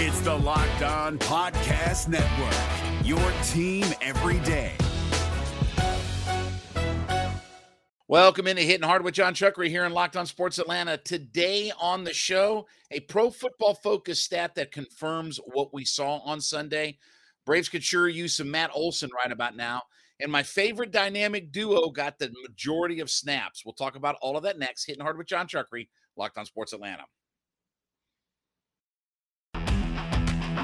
It's the Locked On Podcast Network, your team every day. Welcome into Hitting Hard with Jon Chuckery here in Locked On Sports Atlanta. Today on the show, a pro football focus stat that confirms what we saw on Sunday. Braves could sure use some Matt Olson right about now. And my favorite dynamic duo got the majority of snaps. We'll talk about all of that next. Hitting Hard with Jon Chuckery, Locked On Sports Atlanta.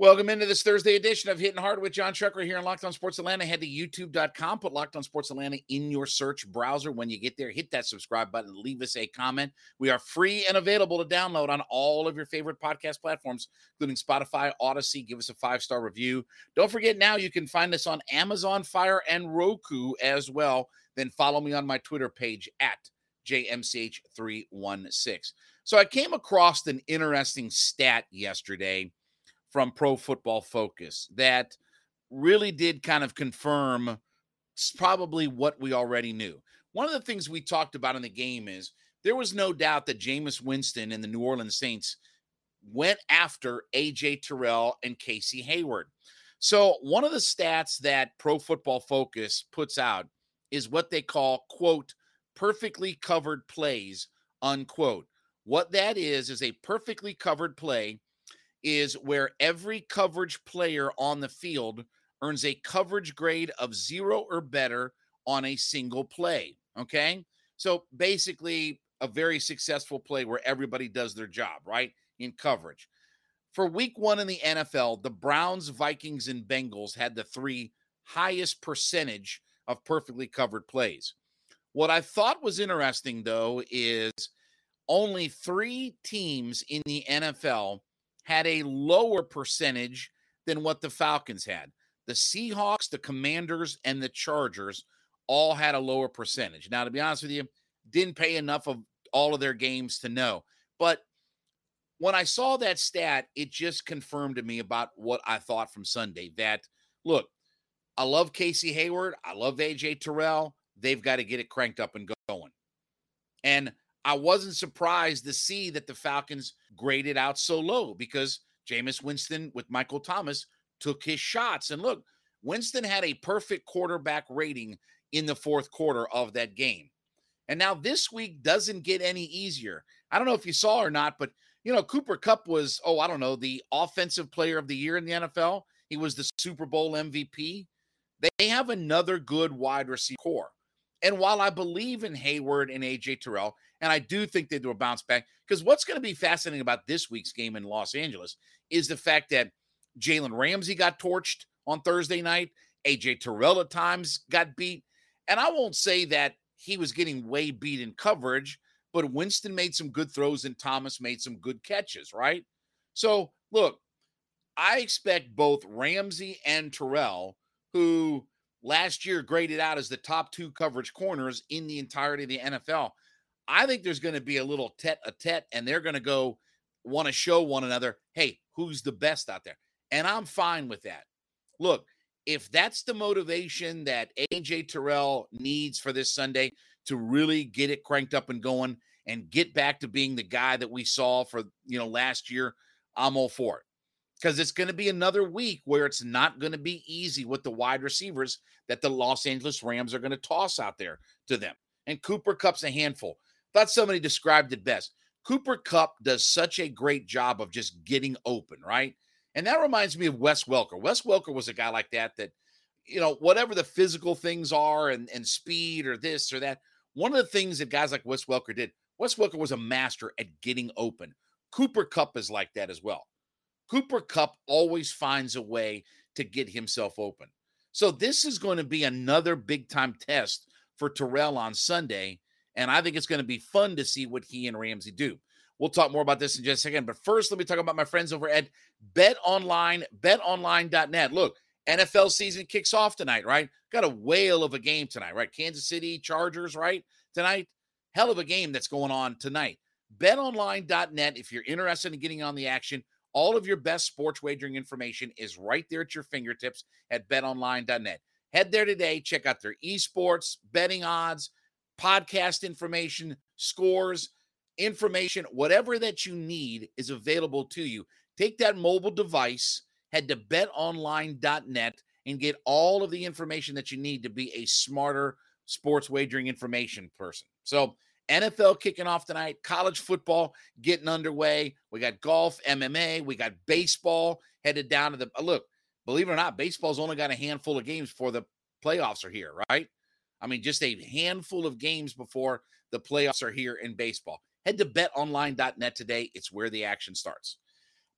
Welcome into this Thursday edition of Hitting Hard with Jon Chuckery here on Locked On Sports Atlanta. Head to youtube.com, put Locked On Sports Atlanta in your search browser. When you get there, hit that subscribe button, leave us a comment. We are free and available to download on all of your favorite podcast platforms, including Spotify, Audacy. Give us a five star review. Don't forget now you can find us on Amazon Fire and Roku as well. Then follow me on my Twitter page at JMCH316. So I came across an interesting stat yesterday from Pro Football Focus that really did kind of confirm probably what we already knew. One of the things we talked about in the game is there was no doubt that Jameis Winston and the New Orleans Saints went after AJ Terrell and Casey Hayward. So, one of the stats that Pro Football Focus puts out is what they call, quote, perfectly covered plays, unquote. What that is, is a perfectly covered play is where every coverage player on the field earns a coverage grade of zero or better on a single play. Okay. So basically, a very successful play where everybody does their job, right? In coverage. For week one in the NFL, the Browns, Vikings, and Bengals had the three highest percentage of perfectly covered plays. What I thought was interesting, though, is only three teams in the NFL had a lower percentage than what the Falcons had. The Seahawks, the Commanders, and the Chargers all had a lower percentage. Now, to be honest with you, didn't pay enough of all of their games to know. But when I saw that stat, it just confirmed to me about what I thought from Sunday that, look, I love Casey Hayward. I love AJ Terrell. They've got to get it cranked up and going. And I wasn't surprised to see that the Falcons graded out so low because Jameis Winston with Michael Thomas took his shots. And look, Winston had a perfect quarterback rating in the fourth quarter of that game. And now this week doesn't get any easier. I don't know if you saw or not, but you know, Cooper Kupp was, oh, I don't know, the offensive player of the year in the NFL. He was the Super Bowl MVP. They have another good wide receiver core. And while I believe in Hayward and AJ Terrell, and I do think they do a bounce back, because what's going to be fascinating about this week's game in Los Angeles is the fact that Jalen Ramsey got torched on Thursday night. AJ Terrell at times got beat. And I won't say that he was getting way beat in coverage, but Winston made some good throws and Thomas made some good catches, right? So, look, I expect both Ramsey and Terrell, who last year graded out as the top two coverage corners in the entirety of the NFL. I think there's going to be a little tete a tete, and they're going to go want to show one another, hey, who's the best out there? And I'm fine with that. Look, if that's the motivation that AJ Terrell needs for this Sunday to really get it cranked up and going and get back to being the guy that we saw for, you know, last year, I'm all for it because it's going to be another week where it's not going to be easy with the wide receivers that the Los Angeles Rams are going to toss out there to them. And Cooper Kupp's a handful. Thought somebody described it best. Cooper Kupp does such a great job of just getting open, right? And that reminds me of Wes Welker. Wes Welker was a guy like that, that, you know, whatever the physical things are and, and speed or this or that, one of the things that guys like Wes Welker did, Wes Welker was a master at getting open. Cooper Kupp is like that as well. Cooper Kupp always finds a way to get himself open. So this is going to be another big time test for Terrell on Sunday. And I think it's going to be fun to see what he and Ramsey do. We'll talk more about this in just a second. But first, let me talk about my friends over at Bet Online, betonline.net. Look, NFL season kicks off tonight, right? Got a whale of a game tonight, right? Kansas City Chargers, right? Tonight. Hell of a game that's going on tonight. betonline.net if you're interested in getting on the action. All of your best sports wagering information is right there at your fingertips at betonline.net. Head there today, check out their esports, betting odds, podcast information, scores, information, whatever that you need is available to you. Take that mobile device, head to betonline.net and get all of the information that you need to be a smarter sports wagering information person. So, NFL kicking off tonight, college football getting underway. We got golf, MMA, we got baseball headed down to the uh, look. Believe it or not, baseball's only got a handful of games before the playoffs are here, right? I mean, just a handful of games before the playoffs are here in baseball. Head to betonline.net today. It's where the action starts.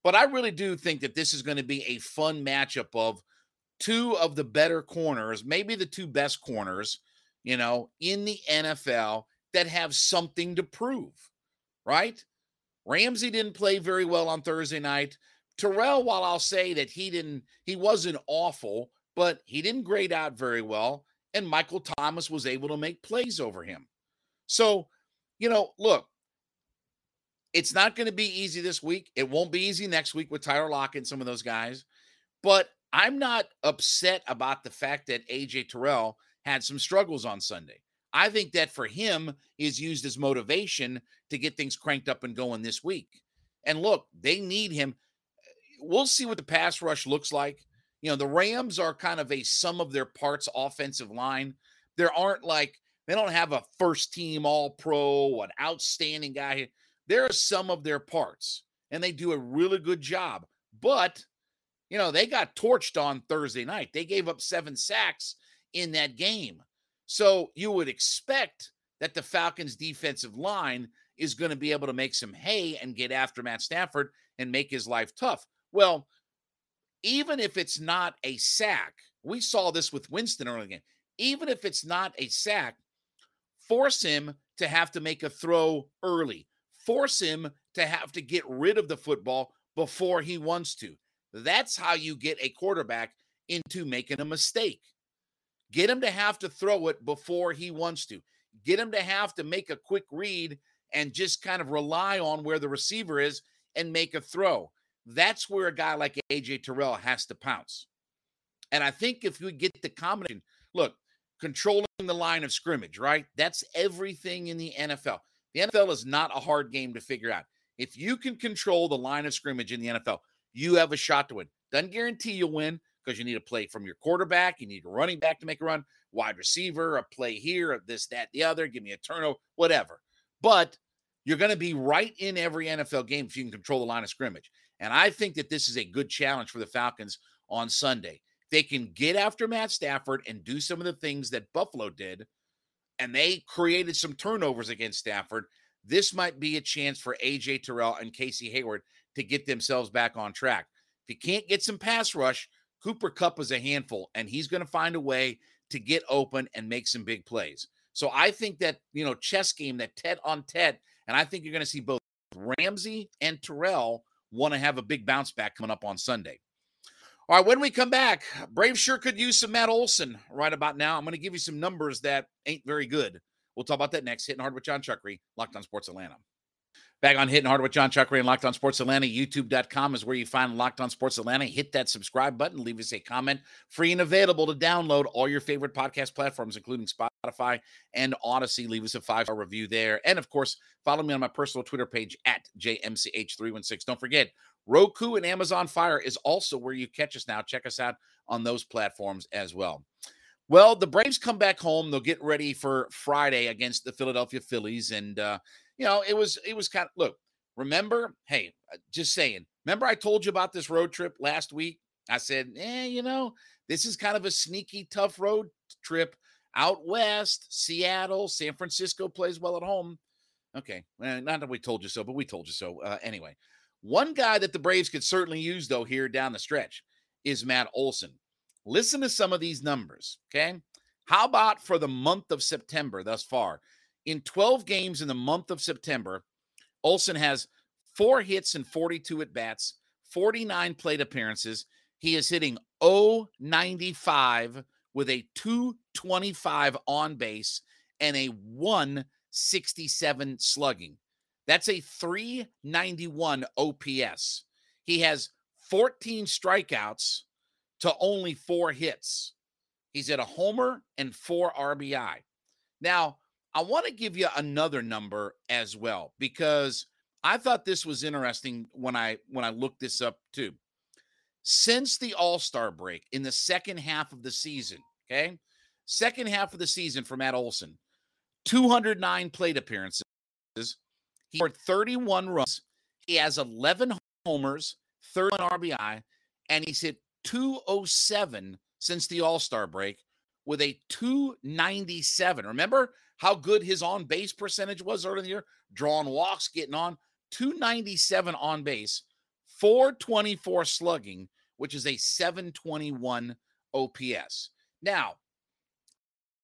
But I really do think that this is going to be a fun matchup of two of the better corners, maybe the two best corners, you know, in the NFL that have something to prove, right? Ramsey didn't play very well on Thursday night. Terrell, while I'll say that he didn't, he wasn't awful, but he didn't grade out very well. And Michael Thomas was able to make plays over him. So, you know, look, it's not going to be easy this week. It won't be easy next week with Tyler Lockett and some of those guys. But I'm not upset about the fact that AJ Terrell had some struggles on Sunday. I think that for him is used as motivation to get things cranked up and going this week. And look, they need him. We'll see what the pass rush looks like. You know, the Rams are kind of a sum of their parts offensive line. There aren't like they don't have a first team all pro, an outstanding guy. There are some of their parts, and they do a really good job. But you know, they got torched on Thursday night. They gave up seven sacks in that game. So you would expect that the Falcons' defensive line is going to be able to make some hay and get after Matt Stafford and make his life tough. Well, even if it's not a sack, we saw this with Winston early game. Even if it's not a sack, force him to have to make a throw early. Force him to have to get rid of the football before he wants to. That's how you get a quarterback into making a mistake. Get him to have to throw it before he wants to. Get him to have to make a quick read and just kind of rely on where the receiver is and make a throw. That's where a guy like AJ Terrell has to pounce. And I think if we get the combination, look, controlling the line of scrimmage, right? That's everything in the NFL. The NFL is not a hard game to figure out. If you can control the line of scrimmage in the NFL, you have a shot to win. Doesn't guarantee you'll win, because you need a play from your quarterback, you need a running back to make a run, wide receiver, a play here, this, that, the other, give me a turnover, whatever. But you're going to be right in every NFL game if you can control the line of scrimmage. And I think that this is a good challenge for the Falcons on Sunday. They can get after Matt Stafford and do some of the things that Buffalo did, and they created some turnovers against Stafford. This might be a chance for AJ Terrell and Casey Hayward to get themselves back on track. If you can't get some pass rush, Cooper Kupp is a handful, and he's going to find a way to get open and make some big plays. So I think that, you know, chess game, that Tet on Tet, and I think you're going to see both Ramsey and Terrell want to have a big bounce back coming up on Sunday. All right, when we come back, Brave sure could use some Matt Olson right about now. I'm going to give you some numbers that ain't very good. We'll talk about that next. Hitting hard with Jon Chuckery, Locked on Sports Atlanta. Back on Hitting Hard with John Chuckery and Locked On Sports Atlanta. YouTube.com is where you find Locked On Sports Atlanta. Hit that subscribe button, leave us a comment. Free and available to download all your favorite podcast platforms, including Spotify and Audacy. Leave us a five star review there. And of course, follow me on my personal Twitter page at JMCH316. Don't forget, Roku and Amazon Fire is also where you catch us now. Check us out on those platforms as well. Well, the Braves come back home. They'll get ready for Friday against the Philadelphia Phillies. And, uh, you know, it was it was kind of look. Remember, hey, uh, just saying. Remember, I told you about this road trip last week. I said, eh, you know, this is kind of a sneaky, tough road trip out west. Seattle, San Francisco plays well at home. Okay, well, not that we told you so, but we told you so. Uh, anyway, one guy that the Braves could certainly use though here down the stretch is Matt Olson. Listen to some of these numbers. Okay, how about for the month of September thus far? In 12 games in the month of September, Olson has four hits and 42 at bats, 49 plate appearances. He is hitting 095 with a 225 on base and a 167 slugging. That's a 391 OPS. He has 14 strikeouts to only four hits. He's at a homer and four RBI. Now, I want to give you another number as well because I thought this was interesting when I when I looked this up too. Since the All-Star break in the second half of the season, okay? Second half of the season for Matt Olson, 209 plate appearances. He scored 31 runs. He has 11 homers, 31 RBI, and he's hit 207 since the All Star break with a 297. Remember how good his on base percentage was earlier in the year? Drawing walks, getting on 297 on base, 424 slugging, which is a 721 OPS. Now,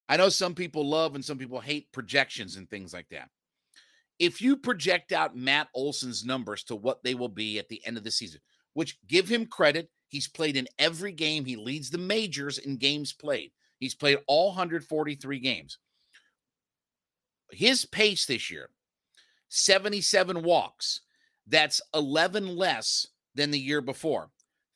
I know some people love and some people hate projections and things like that. If you project out Matt Olson's numbers to what they will be at the end of the season, which give him credit, he's played in every game. He leads the majors in games played. He's played all 143 games. His pace this year, 77 walks. That's 11 less than the year before.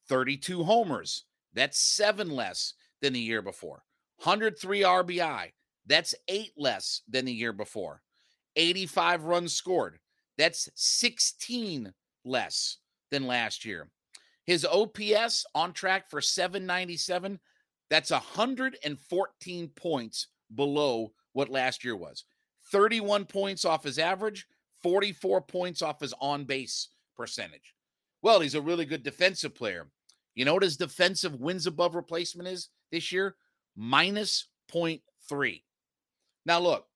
32 homers. That's seven less than the year before. 103 RBI. That's eight less than the year before. 85 runs scored. That's 16 less than last year. His OPS on track for 797. That's 114 points below what last year was. 31 points off his average, 44 points off his on base percentage. Well, he's a really good defensive player. You know what his defensive wins above replacement is this year? Minus 0.3. Now, look,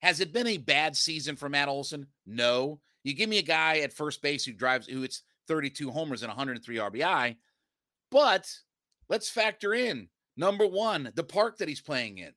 has it been a bad season for Matt Olson? No. You give me a guy at first base who drives, who hits 32 homers and 103 RBI, but let's factor in number one, the park that he's playing in.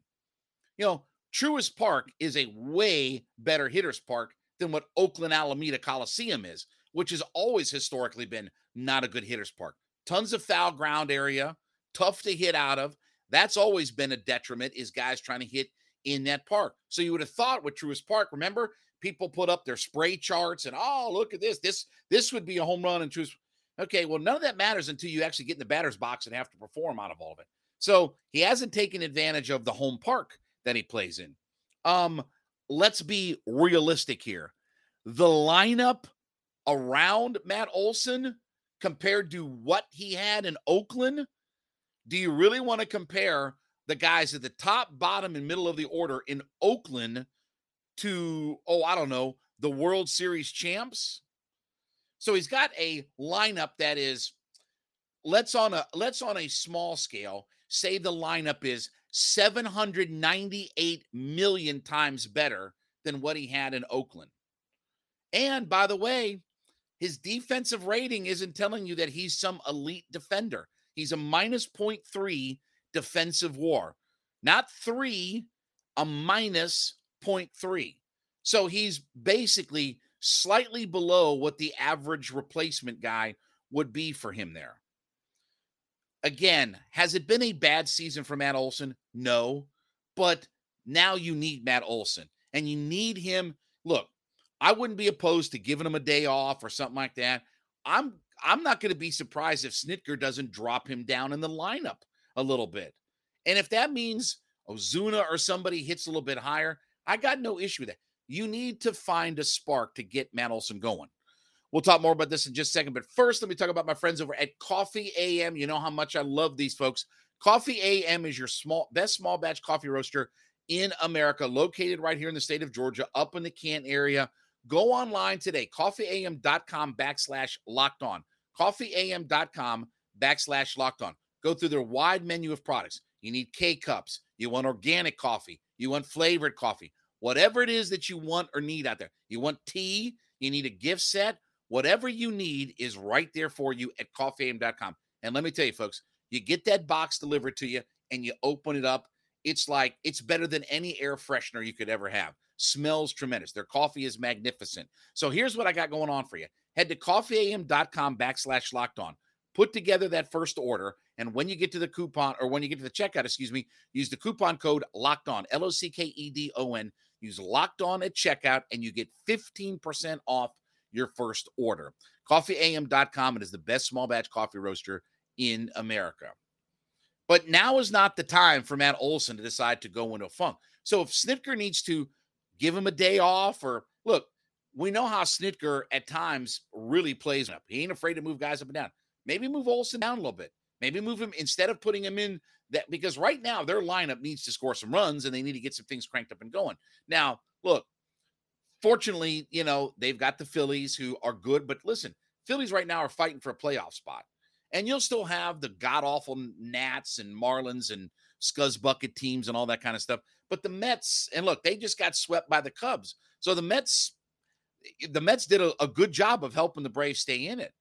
You know, Truist Park is a way better hitter's park than what Oakland Alameda Coliseum is, which has always historically been not a good hitter's park. Tons of foul ground area, tough to hit out of. That's always been a detriment is guys trying to hit in that park. So you would have thought with Truist Park, remember, people put up their spray charts and oh, look at this. This this would be a home run in Truist. Okay, well, none of that matters until you actually get in the batter's box and have to perform out of all of it. So he hasn't taken advantage of the home park that he plays in. Um, let's be realistic here. The lineup around Matt Olson compared to what he had in Oakland, do you really want to compare the guys at the top, bottom, and middle of the order in Oakland to, oh, I don't know, the World Series champs. So he's got a lineup that is let's on a let's on a small scale say the lineup is 798 million times better than what he had in Oakland. And by the way, his defensive rating isn't telling you that he's some elite defender. He's a minus 0.3 defensive war. Not three, a minus 0.3. So he's basically slightly below what the average replacement guy would be for him there. Again, has it been a bad season for Matt Olson? No. But now you need Matt Olson and you need him. Look, I wouldn't be opposed to giving him a day off or something like that. I'm I'm not going to be surprised if Snitker doesn't drop him down in the lineup a little bit. And if that means Ozuna or somebody hits a little bit higher, I got no issue with that. You need to find a spark to get Matt Olson going. We'll talk more about this in just a second. But first, let me talk about my friends over at Coffee AM. You know how much I love these folks. Coffee AM is your small best small batch coffee roaster in America, located right here in the state of Georgia, up in the Canton area. Go online today, coffeeam.com backslash locked on. Coffeeam.com backslash locked on. Go through their wide menu of products. You need K cups. You want organic coffee. You want flavored coffee. Whatever it is that you want or need out there. You want tea. You need a gift set. Whatever you need is right there for you at coffeeam.com. And let me tell you, folks, you get that box delivered to you and you open it up. It's like it's better than any air freshener you could ever have. Smells tremendous. Their coffee is magnificent. So here's what I got going on for you. Head to coffeeam.com backslash locked on. Put together that first order. And when you get to the coupon or when you get to the checkout, excuse me, use the coupon code locked on, L O C K E D O N Use locked on at checkout and you get 15% off your first order. Coffeeam.com. It is the best small batch coffee roaster in America. But now is not the time for Matt Olson to decide to go into a funk. So if Snitker needs to give him a day off, or look, we know how Snitker at times really plays up. He ain't afraid to move guys up and down. Maybe move Olson down a little bit. Maybe move him instead of putting him in that because right now their lineup needs to score some runs and they need to get some things cranked up and going. Now, look, fortunately, you know, they've got the Phillies who are good, but listen, Phillies right now are fighting for a playoff spot. And you'll still have the god awful Nats and Marlins and Scuzz Bucket teams and all that kind of stuff. But the Mets, and look, they just got swept by the Cubs. So the Mets, eh, the Mets did a, a good job of helping the Braves stay in it.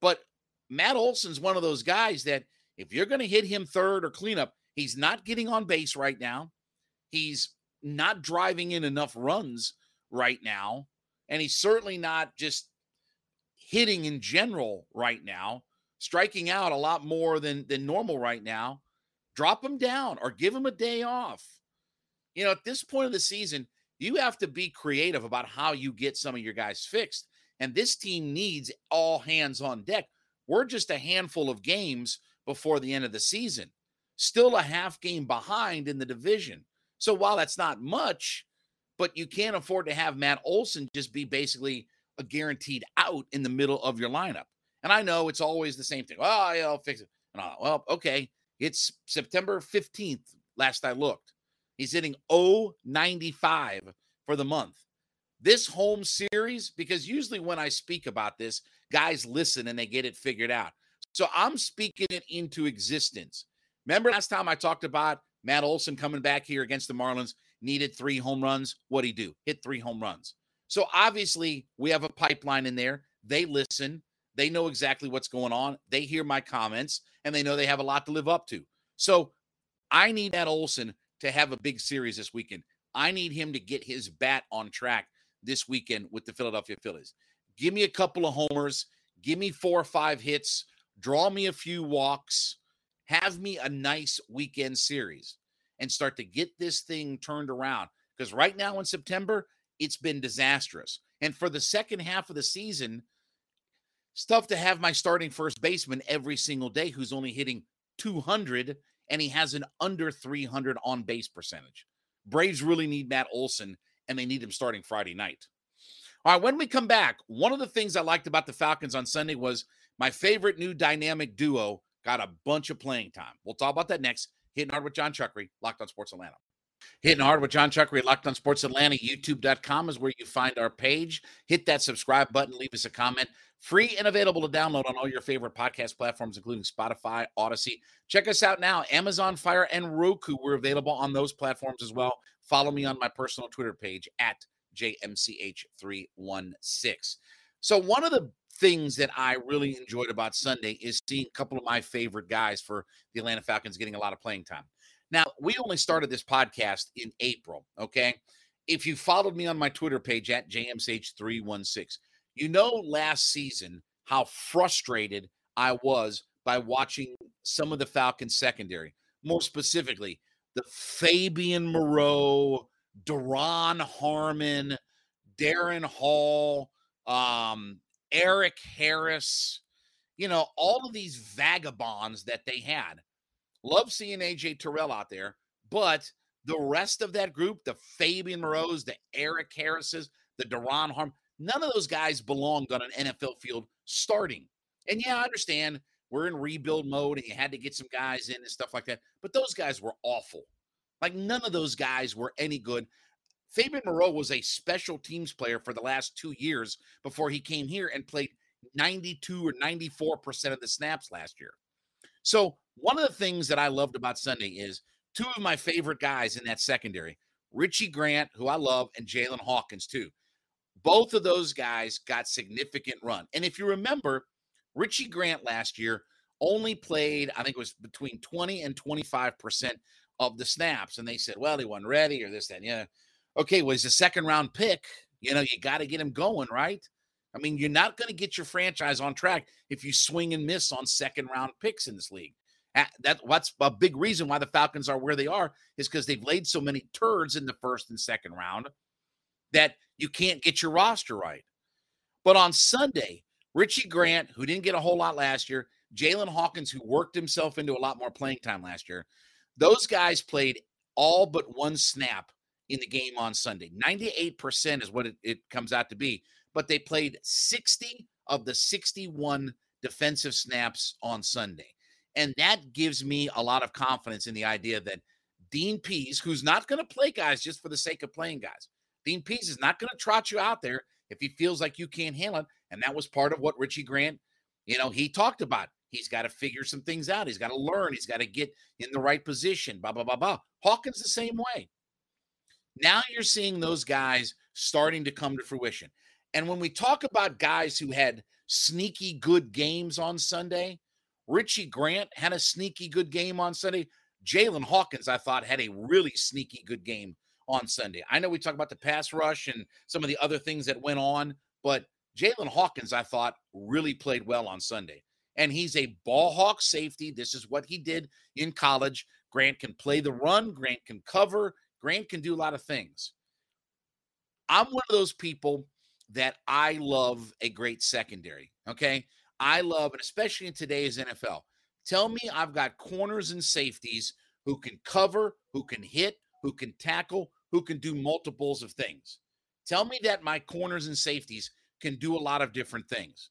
But Matt Olson's one of those guys that if you're going to hit him third or cleanup, he's not getting on base right now. He's not driving in enough runs right now. And he's certainly not just hitting in general right now, striking out a lot more than, than normal right now. Drop him down or give him a day off. You know, at this point of the season, you have to be creative about how you get some of your guys fixed. And this team needs all hands on deck. We're just a handful of games before the end of the season, still a half game behind in the division. So while that's not much, but you can't afford to have Matt Olson just be basically a guaranteed out in the middle of your lineup. And I know it's always the same thing. Oh, yeah, I'll fix it. And I'll, well, okay. It's September 15th, last I looked. He's hitting 095 for the month. This home series, because usually when I speak about this, guys listen and they get it figured out. So I'm speaking it into existence. Remember last time I talked about Matt Olson coming back here against the Marlins, needed three home runs. What'd he do? Hit three home runs. So obviously, we have a pipeline in there. They listen, they know exactly what's going on. They hear my comments, and they know they have a lot to live up to. So I need Matt Olson to have a big series this weekend. I need him to get his bat on track this weekend with the Philadelphia Phillies. Give me a couple of homers. Give me four or five hits. Draw me a few walks. Have me a nice weekend series and start to get this thing turned around. Because right now in September, it's been disastrous. And for the second half of the season, it's tough to have my starting first baseman every single day who's only hitting 200 and he has an under 300 on base percentage. Braves really need Matt Olson and they need him starting Friday night. All right, when we come back, one of the things I liked about the Falcons on Sunday was my favorite new dynamic duo got a bunch of playing time. We'll talk about that next. Hitting Hard with Jon Chuckery, Locked on Sports Atlanta. Hitting Hard with Jon Chuckery, Locked on Sports Atlanta, youtube.com is where you find our page. Hit that subscribe button, leave us a comment. Free and available to download on all your favorite podcast platforms, including Spotify, Audacy. Check us out now, Amazon Fire and Roku. We're available on those platforms as well. Follow me on my personal Twitter page at JMCH316. So, one of the things that I really enjoyed about Sunday is seeing a couple of my favorite guys for the Atlanta Falcons getting a lot of playing time. Now, we only started this podcast in April, okay? If you followed me on my Twitter page at JMCH316, you know last season how frustrated I was by watching some of the Falcons secondary, more specifically, the Fabian Moreau, Duron Harmon, Darren Hall, um, Erik Harris, you know, all of these vagabonds that they had. Love seeing AJ Terrell out there, but the rest of that group, the Fabian Moreaus, the Erik Harrises, the Duron Harm, none of those guys belonged on an NFL field starting. And yeah, I understand we're in rebuild mode and you had to get some guys in and stuff like that, but those guys were awful. Like none of those guys were any good. Fabian Moreau was a special teams player for the last two years before he came here and played 92 or 94% of the snaps last year. So, one of the things that I loved about Sunday is two of my favorite guys in that secondary, Richie Grant, who I love, and Jaylinn Hawkins, too. Both of those guys got significant run. And if you remember, Richie Grant last year only played, I think it was between 20 and 25% of the snaps. And they said, well, he wasn't ready or this, that, yeah. Okay, well, he's a second round pick. You know, you got to get him going, right? I mean, you're not going to get your franchise on track if you swing and miss on second round picks in this league. That what's a big reason why the Falcons are where they are is because they've laid so many turds in the first and second round that you can't get your roster right. But on Sunday, Richie Grant, who didn't get a whole lot last year, Jaylinn Hawkins, who worked himself into a lot more playing time last year, those guys played all but one snap in the game on Sunday. 98% is what it, it comes out to be, but they played 60 of the 61 defensive snaps on Sunday. And that gives me a lot of confidence in the idea that Dean Pees, who's not going to play guys just for the sake of playing guys, Dean Pees is not going to trot you out there if he feels like you can't handle it. And that was part of what Richie Grant, you know, he talked about. He's got to figure some things out. He's got to learn. He's got to get in the right position. Blah, blah, blah, blah. Hawkins the same way. Now you're seeing those guys starting to come to fruition. And when we talk about guys who had sneaky good games on Sunday, Richie Grant had a sneaky good game on Sunday. Jaylinn Hawkins, I thought, had a really sneaky good game on Sunday. I know we talk about the pass rush and some of the other things that went on, but Jaylinn Hawkins, I thought, really played well on Sunday. And he's a ball hawk safety. This is what he did in college. Grant can play the run, Grant can cover, Grant can do a lot of things. I'm one of those people that I love a great secondary. Okay. I love, and especially in today's NFL, tell me I've got corners and safeties who can cover, who can hit, who can tackle, who can do multiples of things. Tell me that my corners and safeties can do a lot of different things.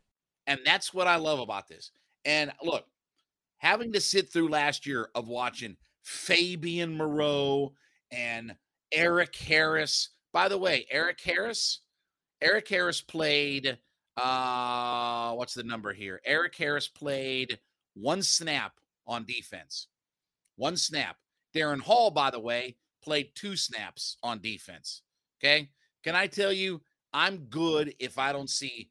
And that's what I love about this. And look, having to sit through last year of watching Fabian Moreau and Erik Harris. By the way, Erik Harris, Erik Harris played uh what's the number here? Erik Harris played one snap on defense. One snap. Darren Hall, by the way, played two snaps on defense. Okay. Can I tell you, I'm good if I don't see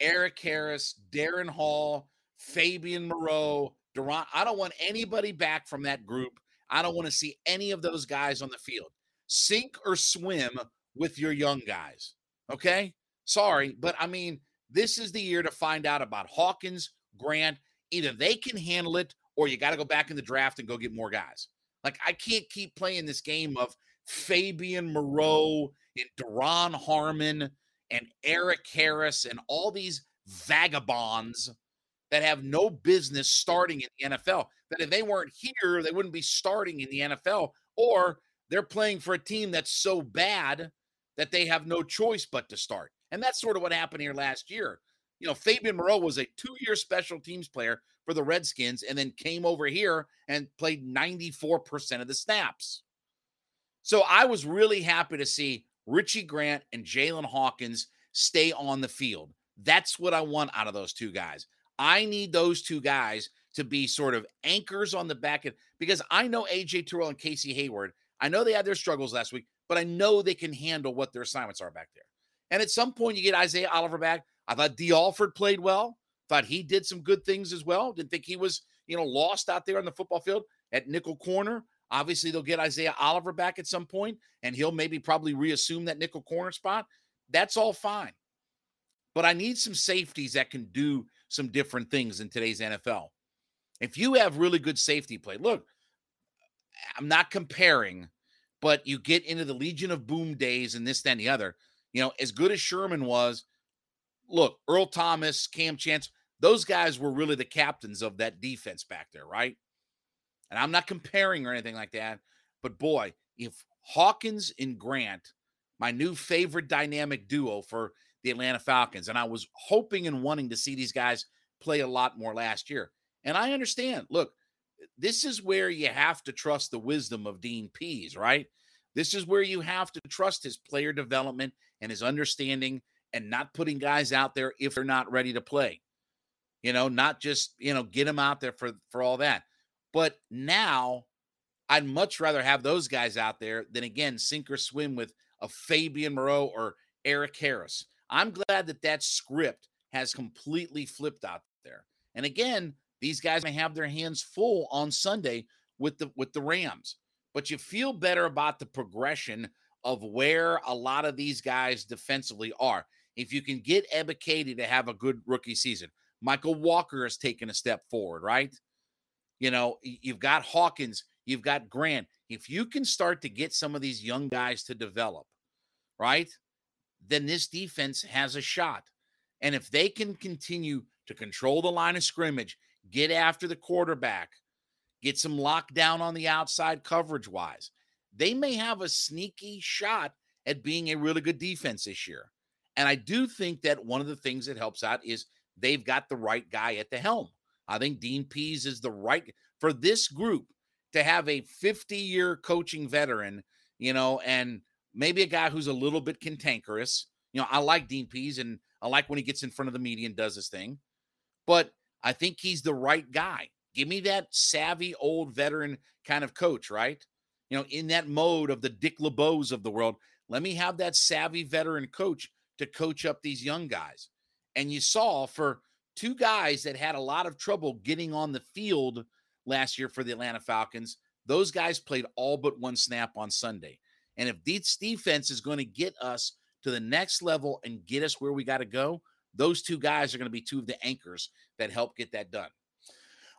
Erik Harris, Darren Hall, Fabian Moreau, Durant. I don't want anybody back from that group. I don't want to see any of those guys on the field. Sink or swim with your young guys. Okay? Sorry, but I mean, this is the year to find out about Hawkins, Grant. Either they can handle it or you got to go back in the draft and go get more guys. Like, I can't keep playing this game of Fabian Moreau and Duron Harmon and Erik Harris and all these vagabonds that have no business starting in the NFL. That if they weren't here, they wouldn't be starting in the NFL, or they're playing for a team that's so bad that they have no choice but to start. And that's sort of what happened here last year. You know, Fabian Moreau was a two year special teams player for the Redskins and then came over here and played 94% of the snaps. So I was really happy to see Richie Grant and Jaylinn Hawkins stay on the field. That's what I want out of those two guys. I need those two guys to be sort of anchors on the back end because I know AJ Terrell and Casey Hayward. I know they had their struggles last week, but I know they can handle what their assignments are back there. And at some point, you get Isaiah Oliver back. I thought Dee Alford played well. Thought he did some good things as well. Didn't think he was, you know, lost out there on the football field at nickel corner. Obviously, they'll get Isaiah Oliver back at some point, and he'll maybe probably reassume that nickel corner spot. That's all fine. But I need some safeties that can do some different things in today's NFL. If you have really good safety play, look, I'm not comparing, but you get into the Legion of Boom days and this, then the other. You know, as good as Sherman was, look, Earl Thomas, Cam Chance, those guys were really the captains of that defense back there, right? And I'm not comparing or anything like that. But boy, if Hawkins and Grant, my new favorite dynamic duo for the Atlanta Falcons, and I was hoping and wanting to see these guys play a lot more last year. And I understand. Look, this is where you have to trust the wisdom of Dean Pees, right? This is where you have to trust his player development and his understanding and not putting guys out there if they're not ready to play. You know, not just, you know, get them out there for for all that. But now I'd much rather have those guys out there than again sink or swim with a Fabian Moreau or Erik Harris. I'm glad that that script has completely flipped out there. And again, these guys may have their hands full on Sunday with the with the Rams, but you feel better about the progression of where a lot of these guys defensively are. If you can get Ebiketie to have a good rookie season, Mykal Walker has taken a step forward, right? You know, you've got Hawkins, you've got Grant. If you can start to get some of these young guys to develop, right? Then this defense has a shot. And if they can continue to control the line of scrimmage, get after the quarterback, get some lockdown on the outside coverage wise, they may have a sneaky shot at being a really good defense this year. And I do think that one of the things that helps out is they've got the right guy at the helm. I think Dean Pees is the right for this group to have a 50 year coaching veteran, you know, and maybe a guy who's a little bit cantankerous. You know, I like Dean Pees and I like when he gets in front of the media and does his thing, but I think he's the right guy. Give me that savvy old veteran kind of coach, right? You know, in that mode of the Dick LeBeaus of the world. Let me have that savvy veteran coach to coach up these young guys. And you saw for two guys that had a lot of trouble getting on the field last year for the Atlanta Falcons, those guys played all but one snap on Sunday. And if this defense is going to get us to the next level and get us where we got to go, those two guys are going to be two of the anchors that help get that done.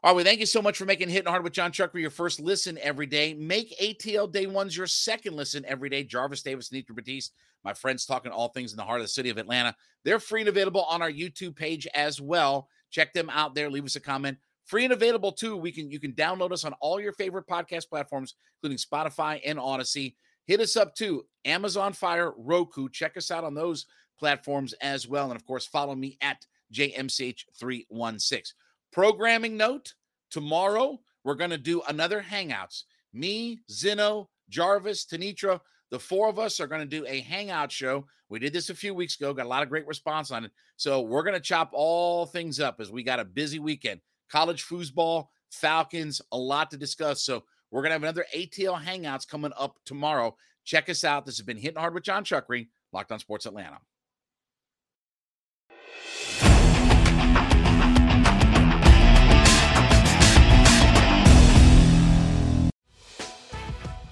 All right, well, thank you so much for making Hitting Hard with Jon Chuckery your first listen every day. Make ATL Day Ones your second listen every day. Jarvis Davis, Nitra Batiste, my friends talking all things in the heart of the city of Atlanta. They're free and available on our YouTube page as well. Check them out there. Leave us a comment. Free and available too. We can you can download us on all your favorite podcast platforms, including Spotify and Audacy. Hit us up too. Amazon Fire, Roku. Check us out on those platforms as well. And of course, follow me at JMCH316. Programming note tomorrow, we're going to do another Hangouts. Me, Zeno, Jarvis, Tanitra, the four of us are going to do a Hangout show. We did this a few weeks ago, got a lot of great response on it. So we're going to chop all things up as we got a busy weekend. College foosball, Falcons, a lot to discuss. So we're going to have another ATL Hangouts coming up tomorrow. Check us out. This has been Hitting Hard with Jon Chuckery, Locked on Sports Atlanta.